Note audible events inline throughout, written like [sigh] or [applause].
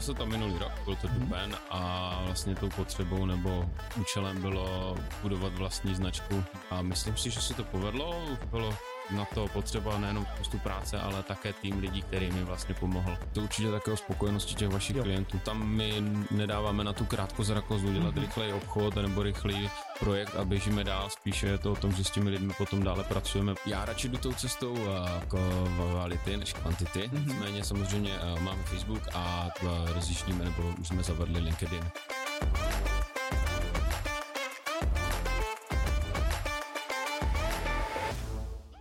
Stalo se to minulý rok, byl to duben a vlastně tou potřebou nebo účelem bylo budovat vlastní značku. A myslím si, že se to povedlo, bylo na to potřeba nejenom spoustu práce, ale také tým lidí, který mi vlastně pomohl. To určitě také o spokojenosti těch vašich jo. klientů. Tam my nedáváme na tu krátkozrakost udělat mm-hmm. rychlej obchod nebo rychlý projekt a běžíme dál. Spíše je to o tom, že s těmi lidmi potom dále pracujeme. Já radši jdu tou cestou kvality než kvantity. Mm-hmm. Nicméně samozřejmě máme Facebook a rozlišníme nebo už jsme zavedli LinkedIn.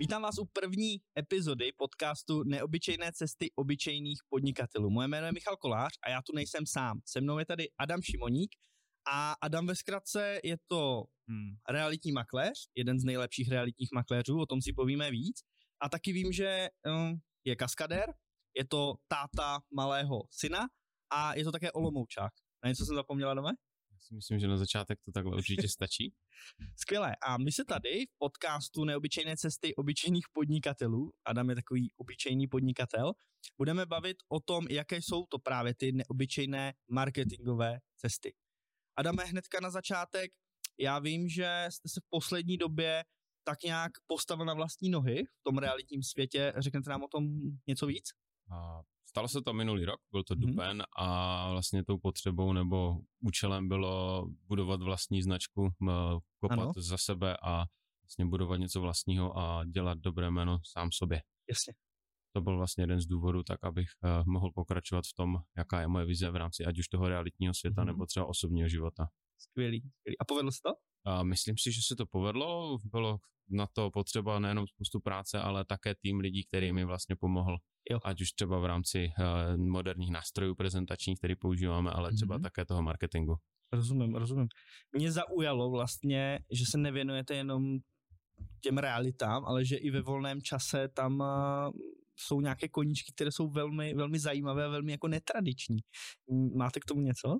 Vítám vás u první epizody podcastu Neobyčejné cesty obyčejných podnikatelů. Moje jméno je Michal Kolář a já tu nejsem sám. Se mnou je tady Adam Šimoník a Adam ve zkratce je to hmm, realitní makléř, jeden z nejlepších realitních makléřů, o tom si povíme víc. A taky vím, že um, je kaskadér, je to táta malého syna a je to také olomoučák. Na něco jsem zapomněla doma? Si myslím, že na začátek to takhle určitě [laughs] stačí. Skvělé. A my se tady v podcastu Neobyčejné cesty obyčejných podnikatelů, Adam je takový obyčejný podnikatel, budeme bavit o tom, jaké jsou to právě ty neobyčejné marketingové cesty. Adame, hnedka na začátek, já vím, že jste se v poslední době tak nějak postavil na vlastní nohy v tom realitním světě. Řeknete nám o tom něco víc? A stalo se to minulý rok, byl to mm-hmm. duben a vlastně tou potřebou nebo účelem bylo budovat vlastní značku, kopat ano. za sebe a vlastně budovat něco vlastního a dělat dobré jméno sám sobě. Jasně. To byl vlastně jeden z důvodů, tak abych uh, mohl pokračovat v tom, jaká je moje vize v rámci ať už toho realitního světa mm-hmm. nebo třeba osobního života. Skvělý, skvělý. A povedlo se to? A myslím si, že se to povedlo. Bylo na to potřeba nejenom spoustu práce, ale také tým lidí, který mi vlastně pomohl Jo. Ať už třeba v rámci uh, moderních nástrojů prezentačních, který používáme, ale třeba mm-hmm. také toho marketingu. Rozumím, rozumím. Mě zaujalo vlastně, že se nevěnujete jenom těm realitám, ale že i ve volném čase tam uh, jsou nějaké koníčky, které jsou velmi, velmi zajímavé a velmi jako netradiční. Máte k tomu něco?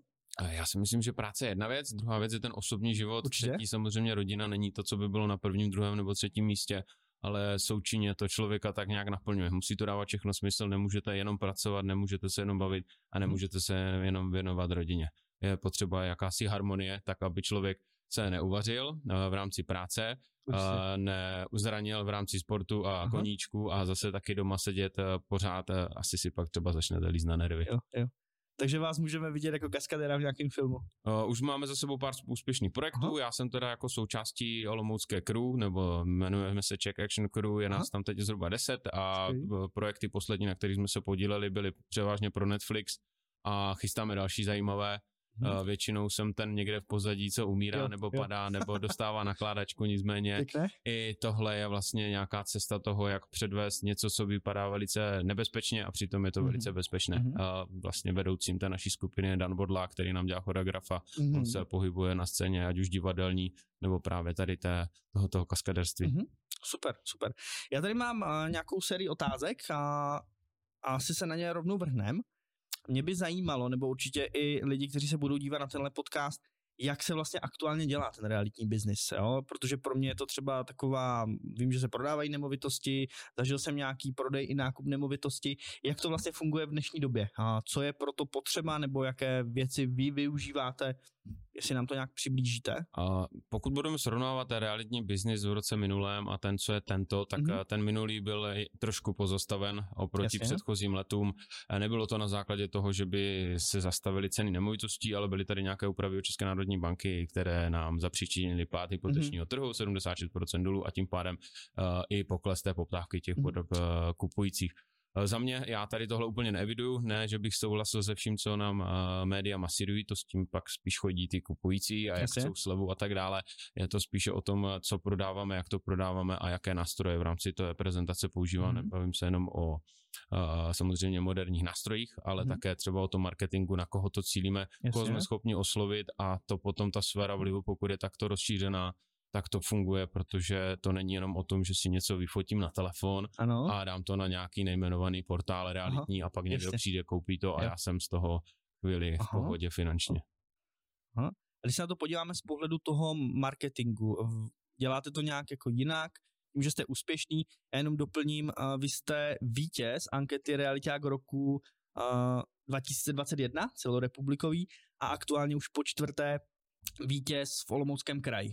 Já si myslím, že práce je jedna věc, druhá věc je ten osobní život, Určitě? třetí samozřejmě rodina není to, co by bylo na prvním, druhém nebo třetím místě ale součinně to člověka tak nějak naplňuje. Musí to dávat všechno smysl, nemůžete jenom pracovat, nemůžete se jenom bavit a nemůžete se jenom věnovat rodině. Je potřeba jakási harmonie, tak aby člověk se neuvařil eh, v rámci práce, eh, neuzranil v rámci sportu a Aha. koníčku a zase taky doma sedět eh, pořád, asi si pak třeba začnete líst na nervy. Jo, jo takže vás můžeme vidět jako kaskadéra v nějakém filmu. Uh, už máme za sebou pár úspěšných projektů, Aha. já jsem teda jako součástí Olomoucké crew, nebo jmenujeme se Czech Action Crew, je Aha. nás tam teď zhruba 10 a Skvělý. projekty poslední, na kterých jsme se podíleli, byly převážně pro Netflix a chystáme další zajímavé Hmm. Většinou jsem ten někde v pozadí, co umírá jo, nebo jo. padá, nebo dostává nakládačku, nicméně i tohle je vlastně nějaká cesta toho, jak předvést něco, co vypadá velice nebezpečně a přitom je to hmm. velice bezpečné. Hmm. A vlastně vedoucím té naší skupiny je Dan Bodla, který nám dělá choreografa. Hmm. On se pohybuje na scéně, ať už divadelní, nebo právě tady té, tohoto kaskaderství. Hmm. Super, super. Já tady mám uh, nějakou sérii otázek a, a asi se na ně rovnou vrhnem mě by zajímalo, nebo určitě i lidi, kteří se budou dívat na tenhle podcast, jak se vlastně aktuálně dělá ten realitní biznis, jo? protože pro mě je to třeba taková, vím, že se prodávají nemovitosti, zažil jsem nějaký prodej i nákup nemovitosti, jak to vlastně funguje v dnešní době? A co je pro to potřeba, nebo jaké věci vy využíváte, jestli nám to nějak přiblížíte. A pokud budeme srovnávat realitní biznis v roce minulém a ten, co je tento, tak mm-hmm. ten minulý byl trošku pozastaven oproti Jasně. předchozím letům. Nebylo to na základě toho, že by se zastavily ceny nemovitostí, ale byly tady nějaké úpravy od České národní banky, které nám zapříčinily pád hypotečního mm-hmm. trhu, 76% dolů a tím pádem uh, i pokles té poptávky těch mm-hmm. uh, kupujících. Eh, za mě, já tady tohle úplně neviduju, ne, že bych souhlasil se vším, co nám uh, média masírují, to s tím pak spíš chodí ty kupující a jak Jasně. jsou slevu a tak dále. Je to spíše o tom, co prodáváme, jak to prodáváme a jaké nástroje v rámci té prezentace používáme. Mm-hmm. Nebavím se jenom o uh, samozřejmě moderních nástrojích, ale mm-hmm. také třeba o tom marketingu, na koho to cílíme, Jasně. koho jsme schopni oslovit a to potom ta sféra vlivu, pokud je takto rozšířená, tak to funguje, protože to není jenom o tom, že si něco vyfotím na telefon ano. a dám to na nějaký nejmenovaný portál realitní Aha, a pak někdo ještě. přijde, koupí to a já jsem z toho chvíli v pohodě finančně. Aha. A když se na to podíváme z pohledu toho marketingu, děláte to nějak jako jinak, tím, že jste úspěšný, já jenom doplním, vy jste vítěz ankety Realiták roku uh, 2021, celorepublikový, a aktuálně už po čtvrté vítěz v Olomouckém kraji.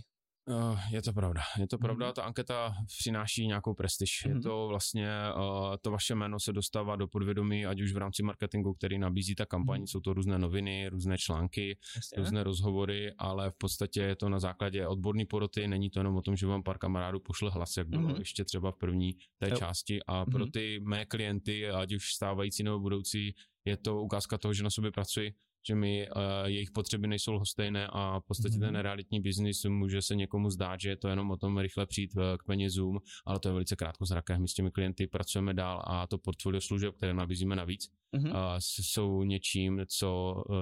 Uh, je to pravda. Je to pravda, mm. ta anketa přináší nějakou prestiž. Je mhm. to vlastně, uh, to vaše jméno se dostává do podvědomí, ať už v rámci marketingu, který nabízí ta kampaň, mm. jsou to různé noviny, různé články, Jasně. různé rozhovory, ale v podstatě je to na základě odborné poroty, není to jenom o tom, že vám pár kamarádů pošle hlas, jak bylo mm. ještě třeba v první té jo. části a pro ty mé klienty, ať už stávající nebo budoucí, je to ukázka toho, že na sobě pracuji, že mi uh, jejich potřeby nejsou lhostejné a v podstatě mm-hmm. ten mhm. realitní biznis může se někomu zdát, že je to jenom o tom rychle přijít uh, k penězům, ale to je velice krátkozraké. My s těmi klienty pracujeme dál a to portfolio služeb, které nabízíme navíc, mm-hmm. uh, jsou něčím, co uh,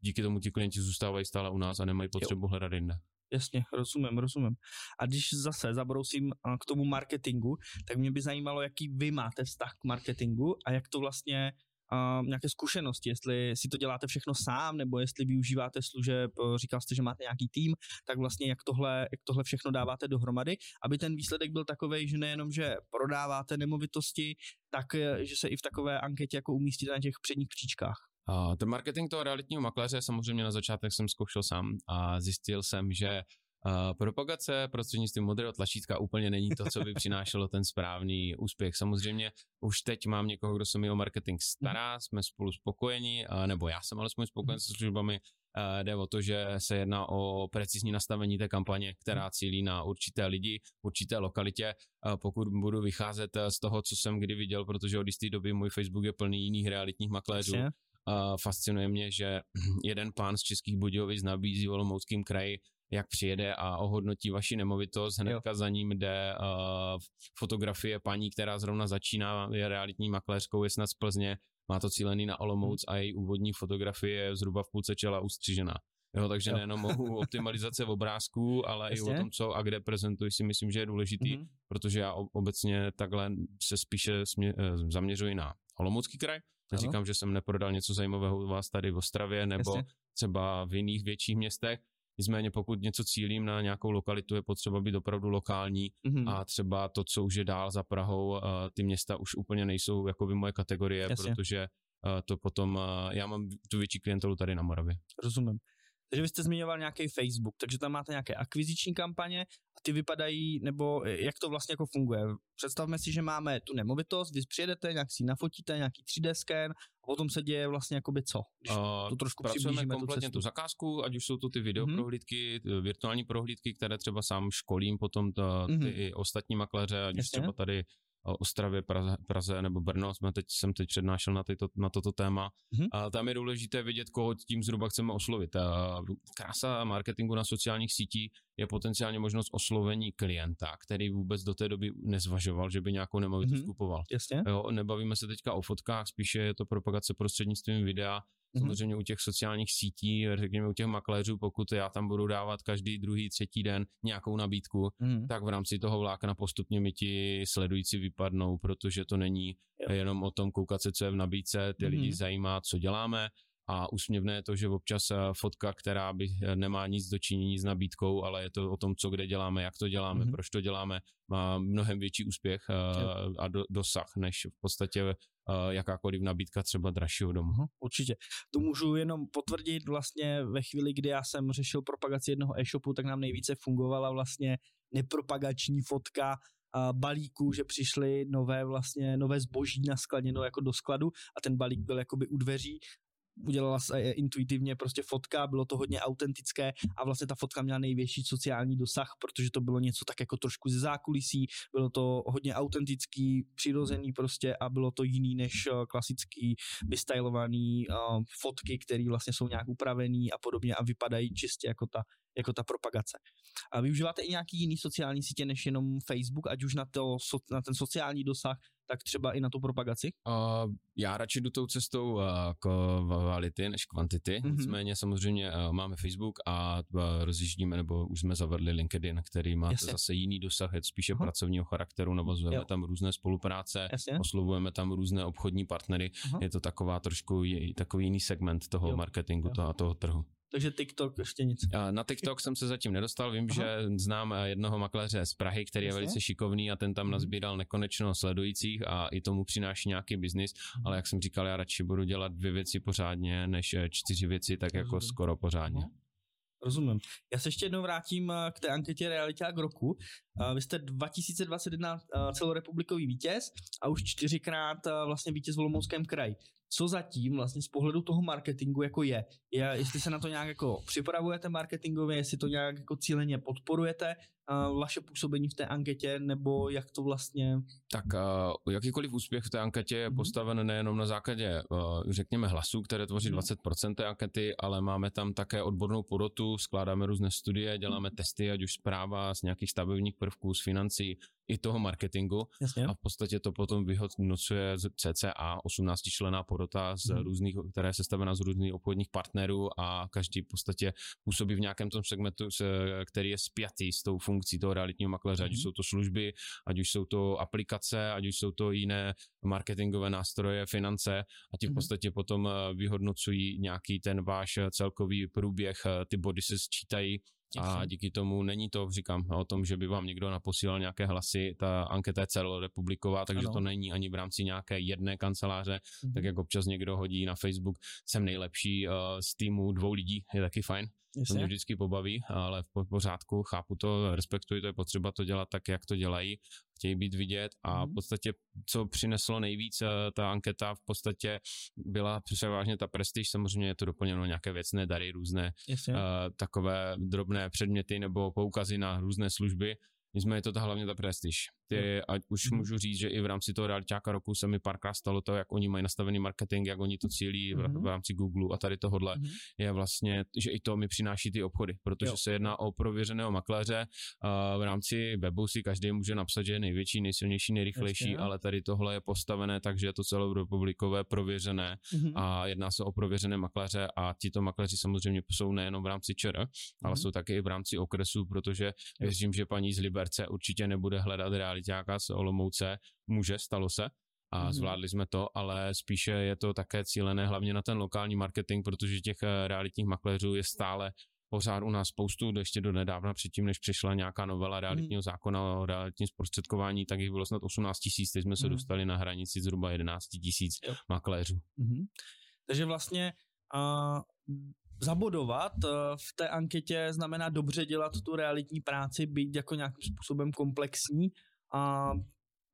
díky tomu ti klienti zůstávají stále u nás a nemají potřebu jo. hledat jinde. Jasně, rozumím, rozumím. A když zase zabrousím k tomu marketingu, tak mě by zajímalo, jaký vy máte vztah k marketingu a jak to vlastně uh, nějaké zkušenosti, jestli si to děláte všechno sám, nebo jestli využíváte služeb, říkal jste, že máte nějaký tým, tak vlastně jak tohle, jak tohle všechno dáváte dohromady, aby ten výsledek byl takový, že nejenom, že prodáváte nemovitosti, tak e, že se i v takové anketě jako umístíte na těch předních příčkách. Ten marketing toho realitního makléře samozřejmě na začátek jsem zkoušel sám a zjistil jsem, že Uh, propagace prostřednictvím modrého tlačítka úplně není to, co by přinášelo ten správný úspěch. Samozřejmě už teď mám někoho, kdo se mi o marketing stará, jsme spolu spokojeni, uh, nebo já jsem alespoň spokojen se službami. Uh, jde o to, že se jedná o precizní nastavení té kampaně, která cílí na určité lidi, určité lokalitě. Uh, pokud budu vycházet z toho, co jsem kdy viděl, protože od jisté doby můj Facebook je plný jiných realitních makléřů, Uh, fascinuje mě, že jeden pán z Českých Budějovic nabízí v Olomouckém kraji jak přijede a ohodnotí vaši nemovitost, hnedka jo. za ním jde uh, fotografie paní, která zrovna začíná, je realitní makléřkou, je snad z Plzně, má to cílený na Olomouc hmm. a její úvodní fotografie je zhruba v půlce čela ustřižená. Jo, takže jo. nejenom o [laughs] optimalizace v obrázku, ale Jasně. i o tom, co a kde prezentuji, si myslím, že je důležitý, mm-hmm. protože já obecně takhle se spíše smě, eh, zaměřuji na Olomoucký kraj. Říkám, že jsem neprodal něco zajímavého u vás tady v Ostravě nebo Jasně. třeba v jiných větších městech, Nicméně pokud něco cílím na nějakou lokalitu, je potřeba být opravdu lokální mm-hmm. a třeba to, co už je dál za Prahou, uh, ty města už úplně nejsou jako by moje kategorie, Jasně. protože uh, to potom, uh, já mám tu větší klientelu tady na Moravě. Rozumím. Takže vy jste zmiňoval nějaký Facebook, takže tam máte nějaké akviziční kampaně a ty vypadají, nebo jak to vlastně jako funguje. Představme si, že máme tu nemovitost, vy přijedete, nějak si nafotíte, nějaký 3D scan a potom se děje vlastně jakoby co? Když uh, to trošku pracujeme kompletně tu, tu zakázku, ať už jsou to ty videoprohlídky, mm-hmm. virtuální prohlídky, které třeba sám školím potom ta, ty mm-hmm. ostatní makléře, ať už třeba tady Ostravě, Praze, Praze nebo Brno, jsme teď, jsem teď přednášel na, tyto, na toto téma. Mm-hmm. A tam je důležité vidět, koho tím zhruba chceme oslovit. A krása marketingu na sociálních sítích je potenciálně možnost oslovení klienta, který vůbec do té doby nezvažoval, že by nějakou nemovitost mm-hmm. kupoval. Jasně. Jo, nebavíme se teďka o fotkách, spíše je to propagace prostřednictvím videa. Samozřejmě u těch sociálních sítí, řekněme u těch makléřů, pokud já tam budu dávat každý druhý, třetí den nějakou nabídku, mm-hmm. tak v rámci toho vlákna postupně mi ti sledující vypadnou, protože to není jo. jenom o tom koukat se, co je v nabídce, ty mm-hmm. lidi zajímá, co děláme, a úsměvné je to, že občas eh, fotka, která by eh, nemá nic dočinění s nabídkou, ale je to o tom, co kde děláme, jak to děláme, mm-hmm. proč to děláme, má mnohem větší úspěch eh, a do, dosah, než v podstatě jakákoliv nabídka třeba dražšího domu. Mhm, určitě. To můžu jenom potvrdit vlastně ve chvíli, kdy já jsem řešil propagaci jednoho e-shopu, tak nám nejvíce fungovala vlastně nepropagační fotka balíků, že přišly nové vlastně, nové zboží naskladněno jako do skladu a ten balík byl jakoby u dveří udělala se intuitivně prostě fotka, bylo to hodně autentické a vlastně ta fotka měla největší sociální dosah, protože to bylo něco tak jako trošku ze zákulisí, bylo to hodně autentický, přirozený prostě a bylo to jiný než eh, klasický vystylovaný uh, fotky, které vlastně jsou nějak upravený a podobně a vypadají čistě jako ta jako ta propagace. A využíváte i nějaký jiný sociální sítě než jenom Facebook, ať už na, to, na ten sociální dosah, tak třeba i na tu propagaci? Uh, já radši jdu tou cestou uh, kvality než kvantity, mm-hmm. nicméně samozřejmě uh, máme Facebook a uh, rozjíždíme, nebo už jsme zavedli LinkedIn, který má zase jiný dosah, je spíše uh-huh. pracovního charakteru, navazujeme jo. tam různé spolupráce, Jasně. oslovujeme tam různé obchodní partnery, uh-huh. je to taková trošku je, takový jiný segment toho jo. marketingu jo. Toho, toho trhu. Takže TikTok ještě nic. Na TikTok jsem se zatím nedostal, vím, Aha. že znám eh, jednoho makléře z Prahy, který je velice šikovný a ten tam mhm. nazbíral nekonečno sledujících a i tomu přináší nějaký biznis, mhm. ale jak jsem říkal, já radši budu dělat dvě věci pořádně, než eh, čtyři věci, tak jako skoro pořádně. Rozumím. Já se ještě jednou vrátím eh, k té anketě Realiták roku. Vy jste 2021 celorepublikový vítěz a už čtyřikrát vlastně vítěz v Olomouckém kraji co zatím vlastně z pohledu toho marketingu jako je. je jestli se na to nějak jako připravujete marketingově, jestli to nějak jako cíleně podporujete, vaše působení v té anketě, nebo jak to vlastně... Tak uh, jakýkoliv úspěch v té anketě je mhm. postaven nejenom na základě, uh, řekněme, hlasů, které tvoří 20% mhm. té ankety, ale máme tam také odbornou porotu, skládáme různé studie, děláme mhm. testy, ať už zpráva z nějakých stavebních prvků, z financí, i toho marketingu Jasně. a v podstatě to potom vyhodnocuje CCA, 18 člená porota z hmm. různých, která je sestavena z různých obchodních partnerů a každý v podstatě působí v nějakém tom segmentu, který je spjatý s tou funkcí toho realitního makléře, hmm. ať už jsou to služby, ať už jsou to aplikace, ať už jsou to jiné marketingové nástroje, finance a ti v podstatě potom eh, vyhodnocují nějaký ten váš celkový průběh, eh, ty body se sčítají a díky tomu není to, říkám, o tom, že by vám někdo naposílal nějaké hlasy, ta anketa je celorepubliková, takže ano. to není ani v rámci nějaké jedné kanceláře, mm-hmm. tak jak občas někdo hodí na Facebook, jsem nejlepší uh, z týmu dvou lidí, je taky fajn. Jasně. To mě vždycky pobaví, ale v pořádku, chápu to, respektuji to, je potřeba to dělat tak, jak to dělají, chtějí být vidět a mhm. v podstatě, co přineslo nejvíc, eh, ta anketa v podstatě byla převážně ta prestiž, samozřejmě je to doplněno nějaké věcné dary, různé uh, takové drobné předměty nebo poukazy na různé služby, Nicméně je to ta, hlavně ta prestiž. Ty, ať už mm. můžu říct, že i v rámci toho realitáka roku se mi párkrát stalo to, jak oni mají nastavený marketing, jak oni to cílí v, mhm. v rámci Google a tady tohodle, mm. je vlastně, že i to mi přináší ty obchody, protože jo. se jedná o prověřeného makléře. A v rámci webu si každý může napsat, že je největší, nejsilnější, nejrychlejší, Ještě, ale tady tohle je postavené tak, že je to celorepublikové prověřené mm. a jedná se o prověřené makléře a tito makléři samozřejmě jsou nejenom v rámci ČR, mm. ale jsou také i v rámci okresu, protože věřím, že paní z Liberce určitě nebude hledat realitě realitáka z Olomouce, může, stalo se, a mm-hmm. zvládli jsme to, ale spíše je to také cílené hlavně na ten lokální marketing, protože těch eh, realitních makléřů je stále pořád u nás spoustu, ještě do nedávna předtím, než přišla nějaká novela realitního mm. zákona o realitním zprostředkování, tak jich bylo snad 18 tisíc, teď jsme se mm. dostali na hranici zhruba 11 tisíc makléřů. Mm. Takže vlastně uh, zabodovat eh, v té anketě znamená dobře dělat tu realitní práci, být jako nějakým způsobem komplexní a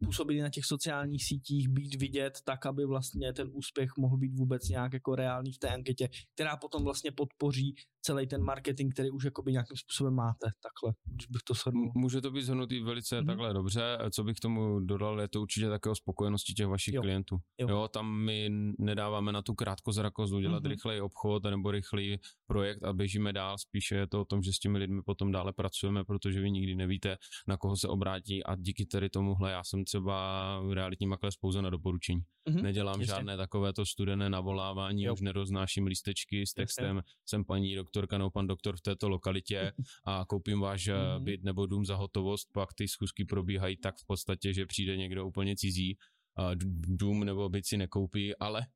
působit na těch sociálních sítích, být vidět tak, aby vlastně ten úspěch mohl být vůbec nějak jako reálný v té anketě, která potom vlastně podpoří celý ten marketing, který už jakoby nějakým způsobem máte, takhle, když bych to shrnul. Může to být zhrnutý velice mm-hmm. takhle dobře, co bych tomu dodal, je to určitě také o spokojenosti těch vašich jo. klientů. Jo. jo. tam my nedáváme na tu krátkozrakost udělat mm-hmm. rychlej obchod nebo rychlý projekt a běžíme dál, spíše je to o tom, že s těmi lidmi potom dále pracujeme, protože vy nikdy nevíte, na koho se obrátí a díky tedy tomuhle já jsem třeba realitní makléř pouze na doporučení. Mm-hmm. Nedělám Jistě. žádné takovéto studené navolávání, jo. už neroznáším lístečky s textem, Jistě. jsem paní doktorka nebo pan doktor v této lokalitě a koupím váš mm-hmm. byt nebo dům za hotovost, pak ty schůzky probíhají tak v podstatě, že přijde někdo úplně cizí, dům nebo byt si nekoupí, ale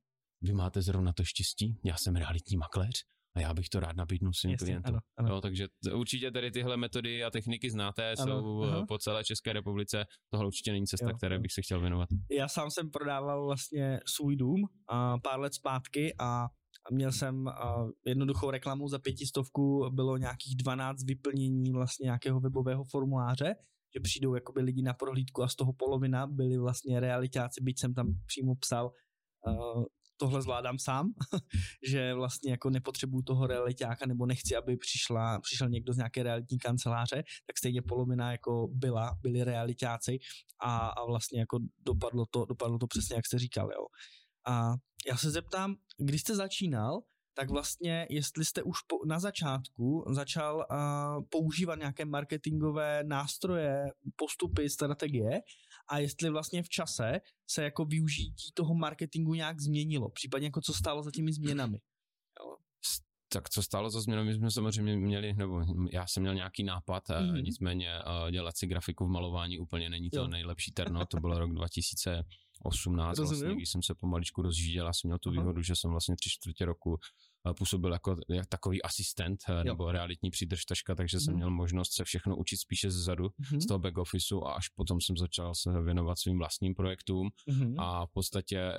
vy máte zrovna to štěstí, já jsem realitní makléř a já bych to rád nabídnul svým klientům. Ano, ano. Jo, takže určitě tady tyhle metody a techniky znáte, ano, jsou aha. po celé České republice. Tohle určitě není cesta, jo, které bych se chtěl věnovat. Já sám jsem prodával vlastně svůj dům a pár let zpátky a měl jsem jednoduchou reklamu za pětistovku, bylo nějakých 12 vyplnění vlastně nějakého webového formuláře, že přijdou jakoby lidi na prohlídku a z toho polovina byli vlastně realitáci, byť jsem tam přímo psal tohle zvládám sám, [laughs] že vlastně jako nepotřebuju toho realitáka nebo nechci, aby přišla, přišel někdo z nějaké realitní kanceláře, tak stejně polovina jako byla, byli realitáci a, a vlastně jako dopadlo to, dopadlo to přesně, jak jste říkal, jo. A já se zeptám, když jste začínal, tak vlastně, jestli jste už po, na začátku začal uh, používat nějaké marketingové nástroje, postupy, strategie a jestli vlastně v čase se jako využití toho marketingu nějak změnilo, případně jako co stálo za těmi změnami. Tak co stálo za změnami, jsme samozřejmě měli, nebo já jsem měl nějaký nápad, mm. nicméně dělat si grafiku v malování úplně není to jo. nejlepší terno, [laughs] to bylo rok 2000 18 vlastně, když jsem se pomaličku rozžíděl, a jsem měl tu výhodu, že jsem vlastně tři čtvrtě roku působil jako jak takový asistent jo. nebo realitní přídržtaška, takže mm-hmm. jsem mhm. měl možnost se všechno učit spíše zezadu, mm-hmm. z toho back officeu a až potom jsem začal se věnovat svým vlastním projektům mm-hmm. a v podstatě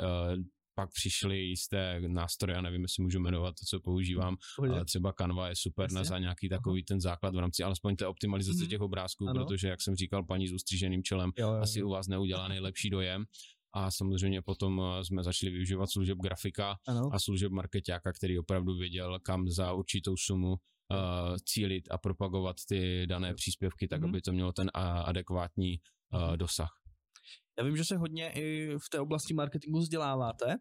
pak přišly jisté nástroje, já nevím, jestli můžu jmenovat to, co používám, Pojde. ale třeba Canva je super Jasně. na za nějaký takový ten základ v rámci alespoň té optimalizace mm-hmm. těch obrázků, ano. protože, jak jsem říkal, paní s ustříženým čelem jo, jo, jo. asi u vás neudělá nejlepší dojem. A samozřejmě potom eh, jsme začali využívat služeb grafika ano. a služeb marketáka, který opravdu věděl, kam za určitou sumu uh, cílit a propagovat ty dané příspěvky, tak mm-hmm. aby to mělo ten adekvátní uh, dosah. Já vím, že se hodně i v té oblasti marketingu vzděláváte.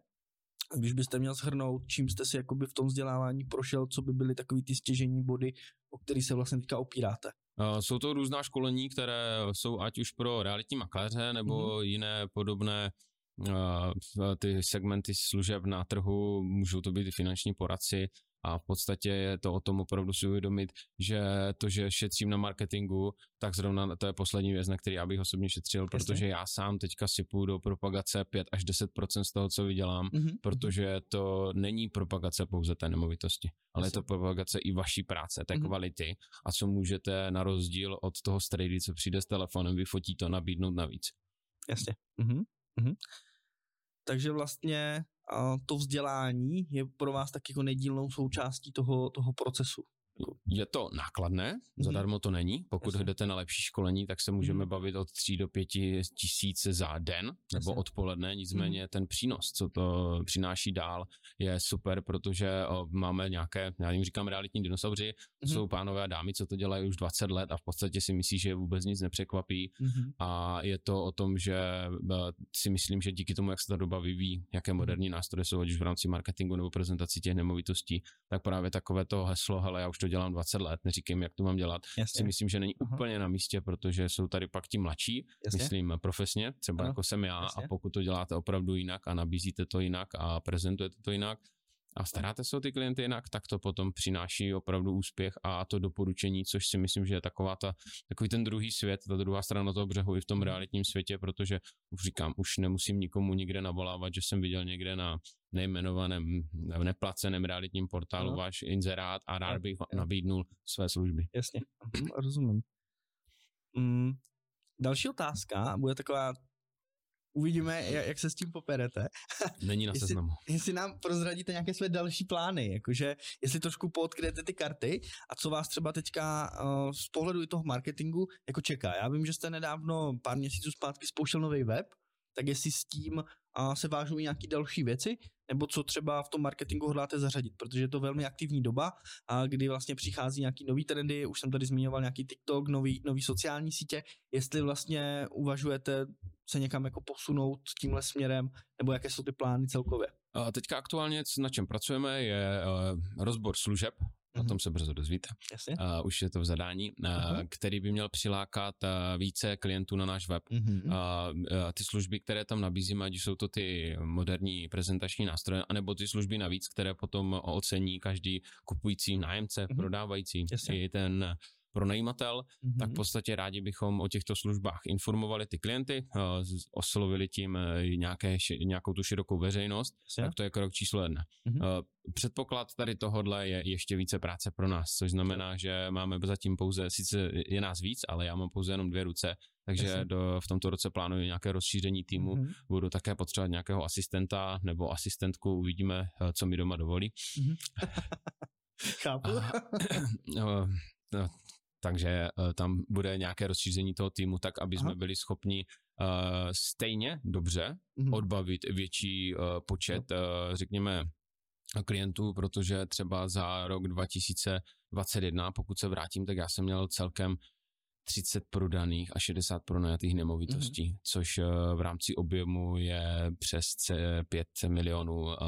Když byste měl shrnout, čím jste si jakoby v tom vzdělávání prošel, co by byly takový ty stěžení body, o který se vlastně teďka opíráte? Jsou to různá školení, které jsou ať už pro realitní makléře nebo mm-hmm. jiné podobné ty segmenty služeb na trhu, můžou to být i finanční poradci, a v podstatě je to o tom opravdu si uvědomit, že to, že šetřím na marketingu, tak zrovna to je poslední věc, na který já bych osobně šetřil, Jasně. protože já sám teďka sypu do propagace 5 až 10 z toho, co vydělám, mm-hmm. protože to není propagace pouze té nemovitosti, ale Jasně. je to propagace i vaší práce, té mm-hmm. kvality a co můžete na rozdíl od toho strady, co přijde s telefonem, vyfotí to, nabídnout navíc. Jasně. Mm-hmm. Mm-hmm. Takže vlastně to vzdělání je pro vás tak jako nedílnou součástí toho, toho procesu. Je to nákladné, mm-hmm. zadarmo to není. Pokud Jasně. jdete na lepší školení, tak se můžeme mm-hmm. bavit od 3 do 5 tisíc za den nebo odpoledne. Nicméně mm-hmm. ten přínos, co to přináší dál, je super, protože máme nějaké, já jim říkám realitní dinosauři, jsou pánové a dámy, co to dělají už 20 let a v podstatě si myslí, že vůbec nic nepřekvapí. A je to o tom, že si myslím, že díky tomu, jak se ta doba vyvíjí, jaké moderní nástroje jsou, ať už v rámci marketingu nebo prezentaci těch nemovitostí, tak právě takové to heslo, hele, já už to dělám 20 let, neříkám, jak to mám dělat, Jasně. si myslím, že není Aha. úplně na místě, protože jsou tady pak ti mladší, Jasně. myslím profesně, třeba Aha. jako jsem já, Jasně. a pokud to děláte opravdu jinak a nabízíte to jinak a prezentujete to jinak, a staráte se o ty klienty jinak, tak to potom přináší opravdu úspěch a to doporučení, což si myslím, že je taková ta, takový ten druhý svět, ta druhá strana toho břehu i v tom mhm. realitním světě, protože už říkám, už nemusím nikomu nikde navolávat, že jsem viděl někde na nejmenovaném, neplaceném realitním portálu no. váš inzerát a rád bych nabídnul své služby. Jasně, mhm, rozumím. Mm, další otázka bude taková Uvidíme, jak se s tím poperete. [laughs] Není na seznamu. jestli, jestli nám prozradíte nějaké své další plány, jakože jestli trošku podkryjete ty karty a co vás třeba teďka uh, z pohledu i toho marketingu jako čeká. Já vím, že jste nedávno pár měsíců zpátky spouštěl nový web, tak jestli s tím a se vážou i nějaké další věci, nebo co třeba v tom marketingu hodláte zařadit, protože je to velmi aktivní doba, a kdy vlastně přichází nějaký nový trendy, už jsem tady zmiňoval nějaký TikTok, nový, nový sociální sítě, jestli vlastně uvažujete se někam jako posunout tímhle směrem, nebo jaké jsou ty plány celkově? Teďka aktuálně, na čem pracujeme, je eh, rozbor služeb O tom se brzo dozvíte. Jasně. Uh, už je to v zadání, uh, uh-huh. který by měl přilákat uh, více klientů na náš web. Uh-huh. Uh, uh, ty služby, které tam nabízíme, ať jsou to ty moderní prezentační nástroje, anebo ty služby navíc, které potom ocení každý kupující nájemce, uh-huh. prodávající. Jasně. I ten pronajímatel, mm-hmm. tak v podstatě rádi bychom o těchto službách informovali ty klienty, uh, oslovili tím uh, nějaké, nějakou tu širokou veřejnost, Jasně. tak to je krok číslo jedna. Mm-hmm. Uh, předpoklad tady tohodle je ještě více práce pro nás, což znamená, že máme zatím pouze, sice je nás víc, ale já mám pouze jenom dvě ruce, takže do, v tomto roce plánuji nějaké rozšíření týmu. Mm-hmm. Budu také potřebovat nějakého asistenta nebo asistentku, uvidíme, co mi doma dovolí. Mm-hmm. [laughs] Chápu. A, no, [laughs] takže uh, tam bude nějaké rozšíření toho týmu, tak aby Aha. jsme byli schopni uh, stejně dobře mm-hmm. odbavit větší uh, počet, uh, řekněme, klientů, protože třeba za rok 2021, pokud se vrátím, tak já jsem měl celkem 30 prodaných a 60 pronajatých nemovitostí, mm-hmm. což v rámci objemu je přes 5 milionů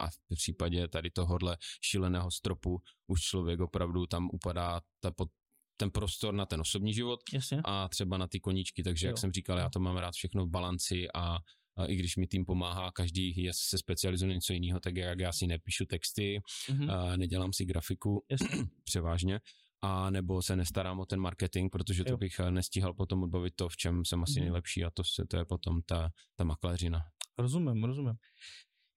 a v případě tady tohohle šíleného stropu už člověk opravdu tam upadá ta pod ten prostor na ten osobní život Jasně. a třeba na ty koníčky, takže jo. jak jsem říkal, já to mám rád všechno v balanci a, a i když mi tým pomáhá, každý je, se specializuje něco jiného, tak jak já si nepíšu texty, mm-hmm. a nedělám si grafiku [clears throat] převážně, a nebo se nestarám o ten marketing, protože jo. to bych eh, nestíhal potom odbavit to, v čem jsem asi mm-hmm. nejlepší a to, se, to je potom ta, ta makléřina. Rozumím, rozumím.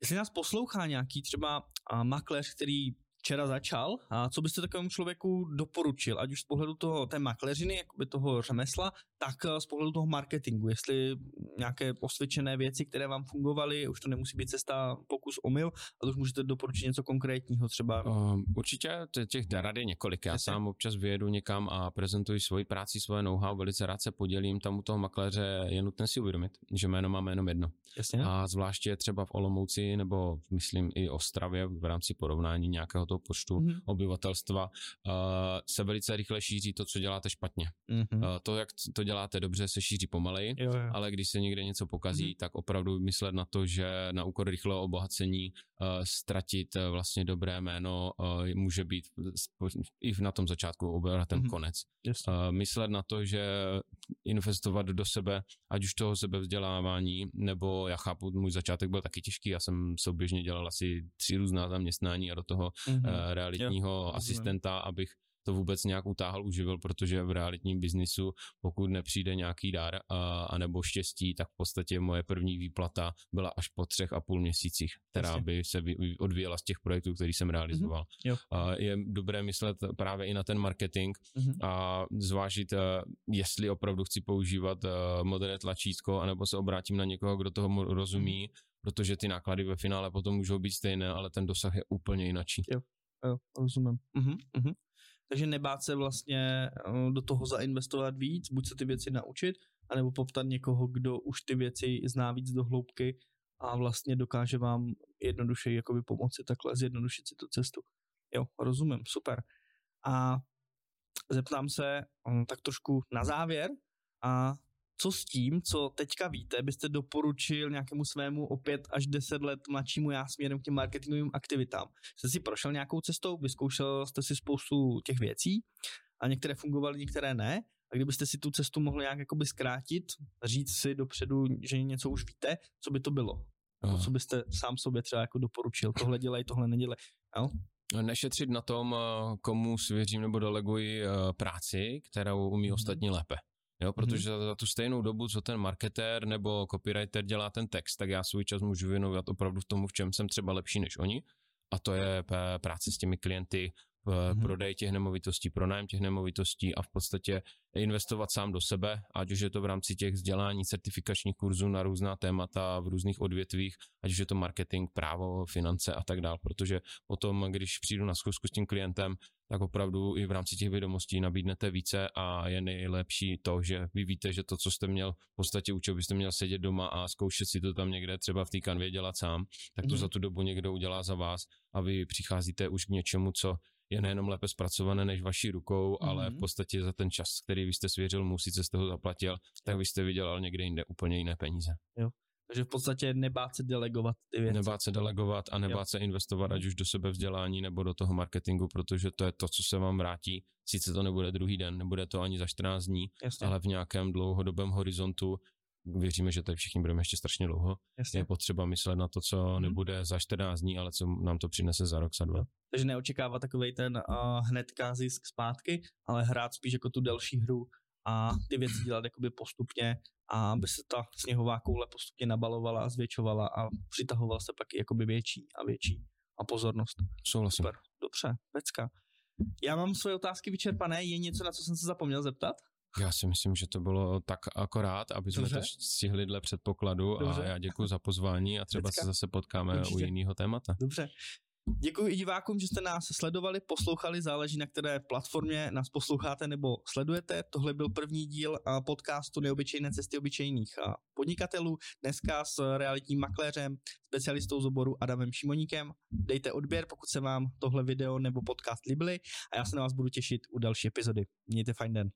Jestli nás poslouchá nějaký třeba makléř, který včera začal a co byste takovému člověku doporučil, ať už z pohledu toho, té makléřiny, jakoby toho řemesla, tak eh, z pohledu toho marketingu, jestli nějaké osvědčené věci, které vám fungovaly, už to nemusí být cesta pokus omyl, ale už můžete doporučit něco konkrétního třeba. Uh, určitě těch rad je několik. Já sám občas vyjedu někam a prezentuji svoji práci, svoje know-how, velice rád se podělím. Tam u toho makléře je nutné si uvědomit, že jméno máme jenom jedno. Jasně. A zvláště třeba v Olomouci nebo myslím i Ostravě v rámci porovnání nějakého toho počtu mm-hmm. obyvatelstva uh, se velice rychle šíří to, co děláte špatně. Mm-hmm. Uh, to, jak to děláte dobře, se šíří pomaleji, jo, jo. ale když se někde něco pokazí, mm-hmm. tak opravdu myslet na to, že na úkor rychlého obohacení ztratit uh, vlastně dobré jméno uh, může být i na tom začátku obratem mm-hmm. konec. Uh, myslet na to, že investovat do sebe, ať už toho sebevzdělávání, nebo já chápu, můj začátek byl taky těžký, já jsem souběžně dělal asi tři různá zaměstnání a do toho mm-hmm. uh, realitního jo, asistenta, abych to vůbec nějak utáhl, uživil, protože v realitním biznisu, pokud nepřijde nějaký dar a, a nebo štěstí, tak v podstatě moje první výplata byla až po třech a půl měsících, která by se odvíjela z těch projektů, který jsem realizoval. Mm-hmm. A je dobré myslet právě i na ten marketing mm-hmm. a zvážit, eh, jestli opravdu chci používat eh, moderné tlačítko, anebo se obrátím na někoho, kdo toho rozumí, mm-hmm. protože ty náklady ve finále potom můžou být stejné, ale ten dosah je úplně jinačí. Jo, jo rozumím. Mm-hmm, mm-hmm. Takže nebát se vlastně eh, do toho zainvestovat víc, buď se ty věci naučit, anebo poptat někoho, kdo už ty věci zná víc do hloubky a vlastně dokáže vám jednoduše jakoby pomoci takhle zjednodušit si tu cestu. Jo, rozumím, super. A zeptám se hm, tak trošku na závěr a co s tím, co teďka víte, byste doporučil nějakému svému opět až 10 let mladšímu já směrem k těm marketingovým aktivitám? Jste si prošel nějakou cestou, vyzkoušel jste si spoustu těch věcí a některé fungovaly, některé ne. A kdybyste si tu cestu mohli nějak jakoby zkrátit, říct si dopředu, že něco už víte, co by to bylo? To, co byste sám sobě třeba jako doporučil? Tohle dělej, tohle nedělej. Jo? Nešetřit na tom, eh, komu svěřím nebo deleguji eh, práci, kterou umí mm-hmm. ostatní lépe. Jo, protože mm-hmm. za, za tu stejnou dobu, co ten marketér nebo copywriter dělá ten text, tak já svůj čas můžu věnovat opravdu v tomu, v čem jsem třeba lepší než oni. A to je práce s těmi klienty, mm-hmm. prodej těch nemovitostí, pronájem těch nemovitostí a v podstatě investovat sám do sebe, ať už je to v rámci těch vzdělání, certifikačních kurzů na různá témata v různých odvětvích, ať už je to marketing, právo, finance a tak dále, protože potom, když přijdu na schůzku s tím klientem, tak opravdu i v rámci těch vědomostí nabídnete více a je nejlepší to, že vy víte, že to, co jste měl v podstatě učil, byste měl sedět doma a zkoušet si to tam někde třeba v té kanvě dělat sám, tak to mm. za tu dobu někdo udělá za vás a vy přicházíte už k něčemu, co je nejenom lépe zpracované než vaší rukou, mm-hmm. ale v mhm. podstatě za ten čas, který vy jste svěřil mu, sice jste ho zaplatil, tak vy jste vydělal někde jinde úplně jiné peníze. Jo. Takže v podstatě nebát se delegovat ty věci. Nebát se delegovat a nebát jo. se investovat, ať už do sebe vzdělání nebo do toho marketingu, protože to je to, co se vám vrátí. Sice to nebude druhý den, nebude to ani za 14 dní, Jasně. ale v nějakém dlouhodobém horizontu věříme, že tady všichni budeme ještě strašně dlouho. Jasně. Je potřeba myslet na to, co hmm. nebude za 14 dní, ale co nám to přinese za rok, za dva. Takže neočekávat takový ten uh, hnedka zisk zpátky, ale hrát spíš jako tu delší hru a ty věci dělat jakoby postupně a aby se ta sněhová koule postupně nabalovala a zvětšovala a přitahoval se pak jakoby větší a větší a pozornost. Souhlasím. Super, dobře, pecka. Já mám svoje otázky vyčerpané, je něco, na co jsem se zapomněl zeptat? Já si myslím, že to bylo tak akorát, aby jsme Dobře. to stihli dle předpokladu Dobře. a já děkuji za pozvání a třeba Vždycka. se zase potkáme Určitě. u jiného témata. Dobře. Děkuji i divákům, že jste nás sledovali, poslouchali, záleží na které platformě nás posloucháte nebo sledujete. Tohle byl první díl podcastu Neobyčejné cesty obyčejných podnikatelů. Dneska s realitním makléřem, specialistou z oboru Adamem Šimoníkem. Dejte odběr, pokud se vám tohle video nebo podcast líbily a já se na vás budu těšit u další epizody. Mějte fajn den.